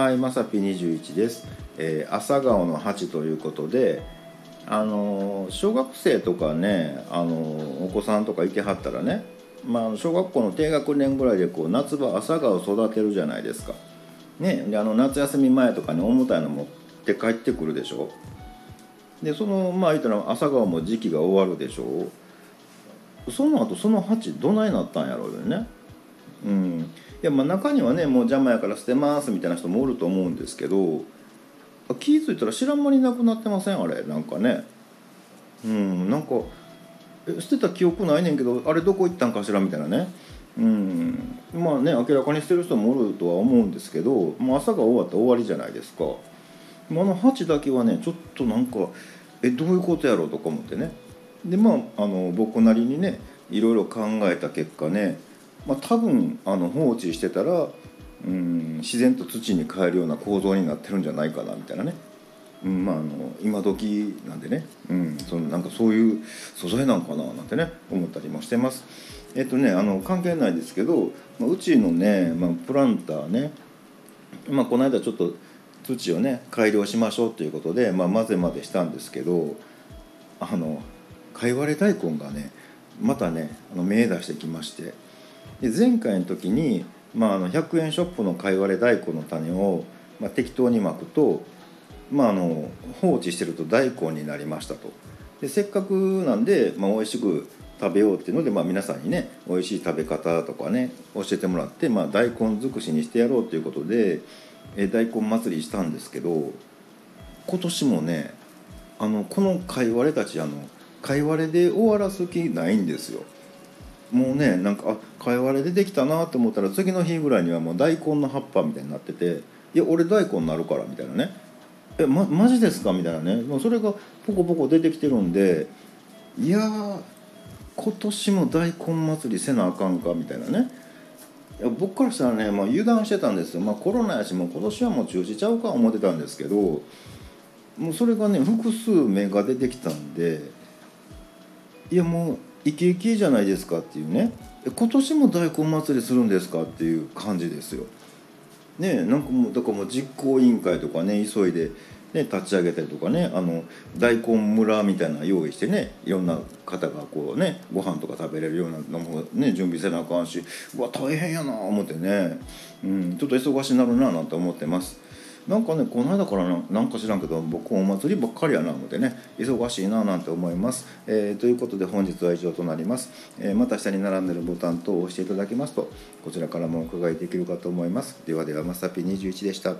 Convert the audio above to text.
はいまさぴ21です、えー朝顔の鉢ということであのー小学生とかね、あのーお子さんとかいてはったらね、まあ、小学校の低学年ぐらいでこう夏場朝顔育てるじゃないですか、ね、であの夏休み前とかに重たいの持って帰ってくるでしょ。でそのまあ言ったら朝顔も時期が終わるでしょ。その後その鉢どないなったんやろうよね。うん。いやまあ中にはねもう邪魔やから捨てますみたいな人もおると思うんですけどあ気付いたら知らん間になくなってません？あれなんかね。うんなんか捨てた記憶ないねんけどあれどこ行ったんかしらみたいなね。うん。まあね明らかにしてる人もおるとは思うんですけどもう朝が終わったら終わりじゃないですか。あの鉢だけはねちょっとなんかえどういうことやろうとか思ってね。でまああの僕なりにねいろいろ考えた結果ね、まあ、多分あの放置してたらうん自然と土に変えるような構造になってるんじゃないかなみたいなね、うん、まああの今時なんでね、うん、そのなんかそういう素材なんかななんてね思ったりもしてます。えっとねあの関係ないですけど、まあ、うちのね、まあ、プランターね、まあ、この間ちょっと土をね改良しましょうということで、まあ、混ぜまでしたんですけどあの貝割れ大根がねまたねあの芽出してきまして。で前回の時に、まあ、あの100円ショップの貝割れ大根の種を、まあ、適当にまくと、まあ、あの放置してると大根になりましたと。でせっかくなんで、まあ、美味しく食べようっていうので、まあ、皆さんにね美味しい食べ方とかね教えてもらって、まあ、大根尽くしにしてやろうということでえ大根祭りしたんですけど今年もねあのこの貝割れたちあの貝割れで終わらす気ないんですよ。もうねなんかあ貝割れ出てきたなと思ったら次の日ぐらいにはもう大根の葉っぱみたいになってて「いや俺大根になるから」みたいなね「えまマジですか?」みたいなね。それがポコポコ出てきてるんでいや今年も大根祭りせなあかんかみたいなね。いや僕からしたらね、まあ、油断してたんですよ、まあ、コロナやしもう今年はもう中止ちゃうか思ってたんですけどもうそれがね複数芽が出てきたんでいやもうイケイケじゃないですかっていうね今年も大根祭りするんですかっていう感じですよ。ねなんかもうだからもう実行委員会とかね急いで、ね、立ち上げたりとかねあの大根村みたいな用意してねいろんな方がこうねご飯とか食べれるようなのもね準備せなあかんしうわ大変やな思ってね、うん、ちょっと忙しになるななんて思ってます。なんかねこの間からなんか知らんけど僕お祭りばっかりやなのでね忙しいななんて思います、えーということで本日は以上となります、えーまた下に並んでるボタン等を押していただきますとこちらからもお伺いできるかと思います。ではではまさぴ21でした。